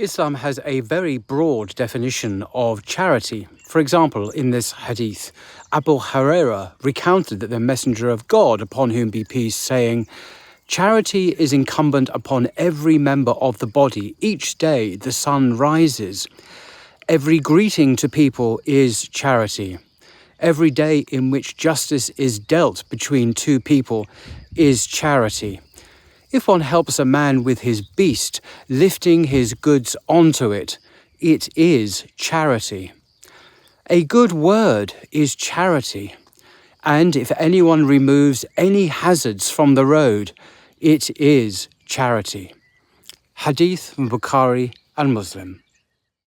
Islam has a very broad definition of charity. For example, in this hadith, Abu Huraira recounted that the Messenger of God, upon whom be peace, saying, Charity is incumbent upon every member of the body. Each day the sun rises. Every greeting to people is charity. Every day in which justice is dealt between two people is charity. If one helps a man with his beast, lifting his goods onto it, it is charity. A good word is charity. And if anyone removes any hazards from the road, it is charity. Hadith from Bukhari and Muslim.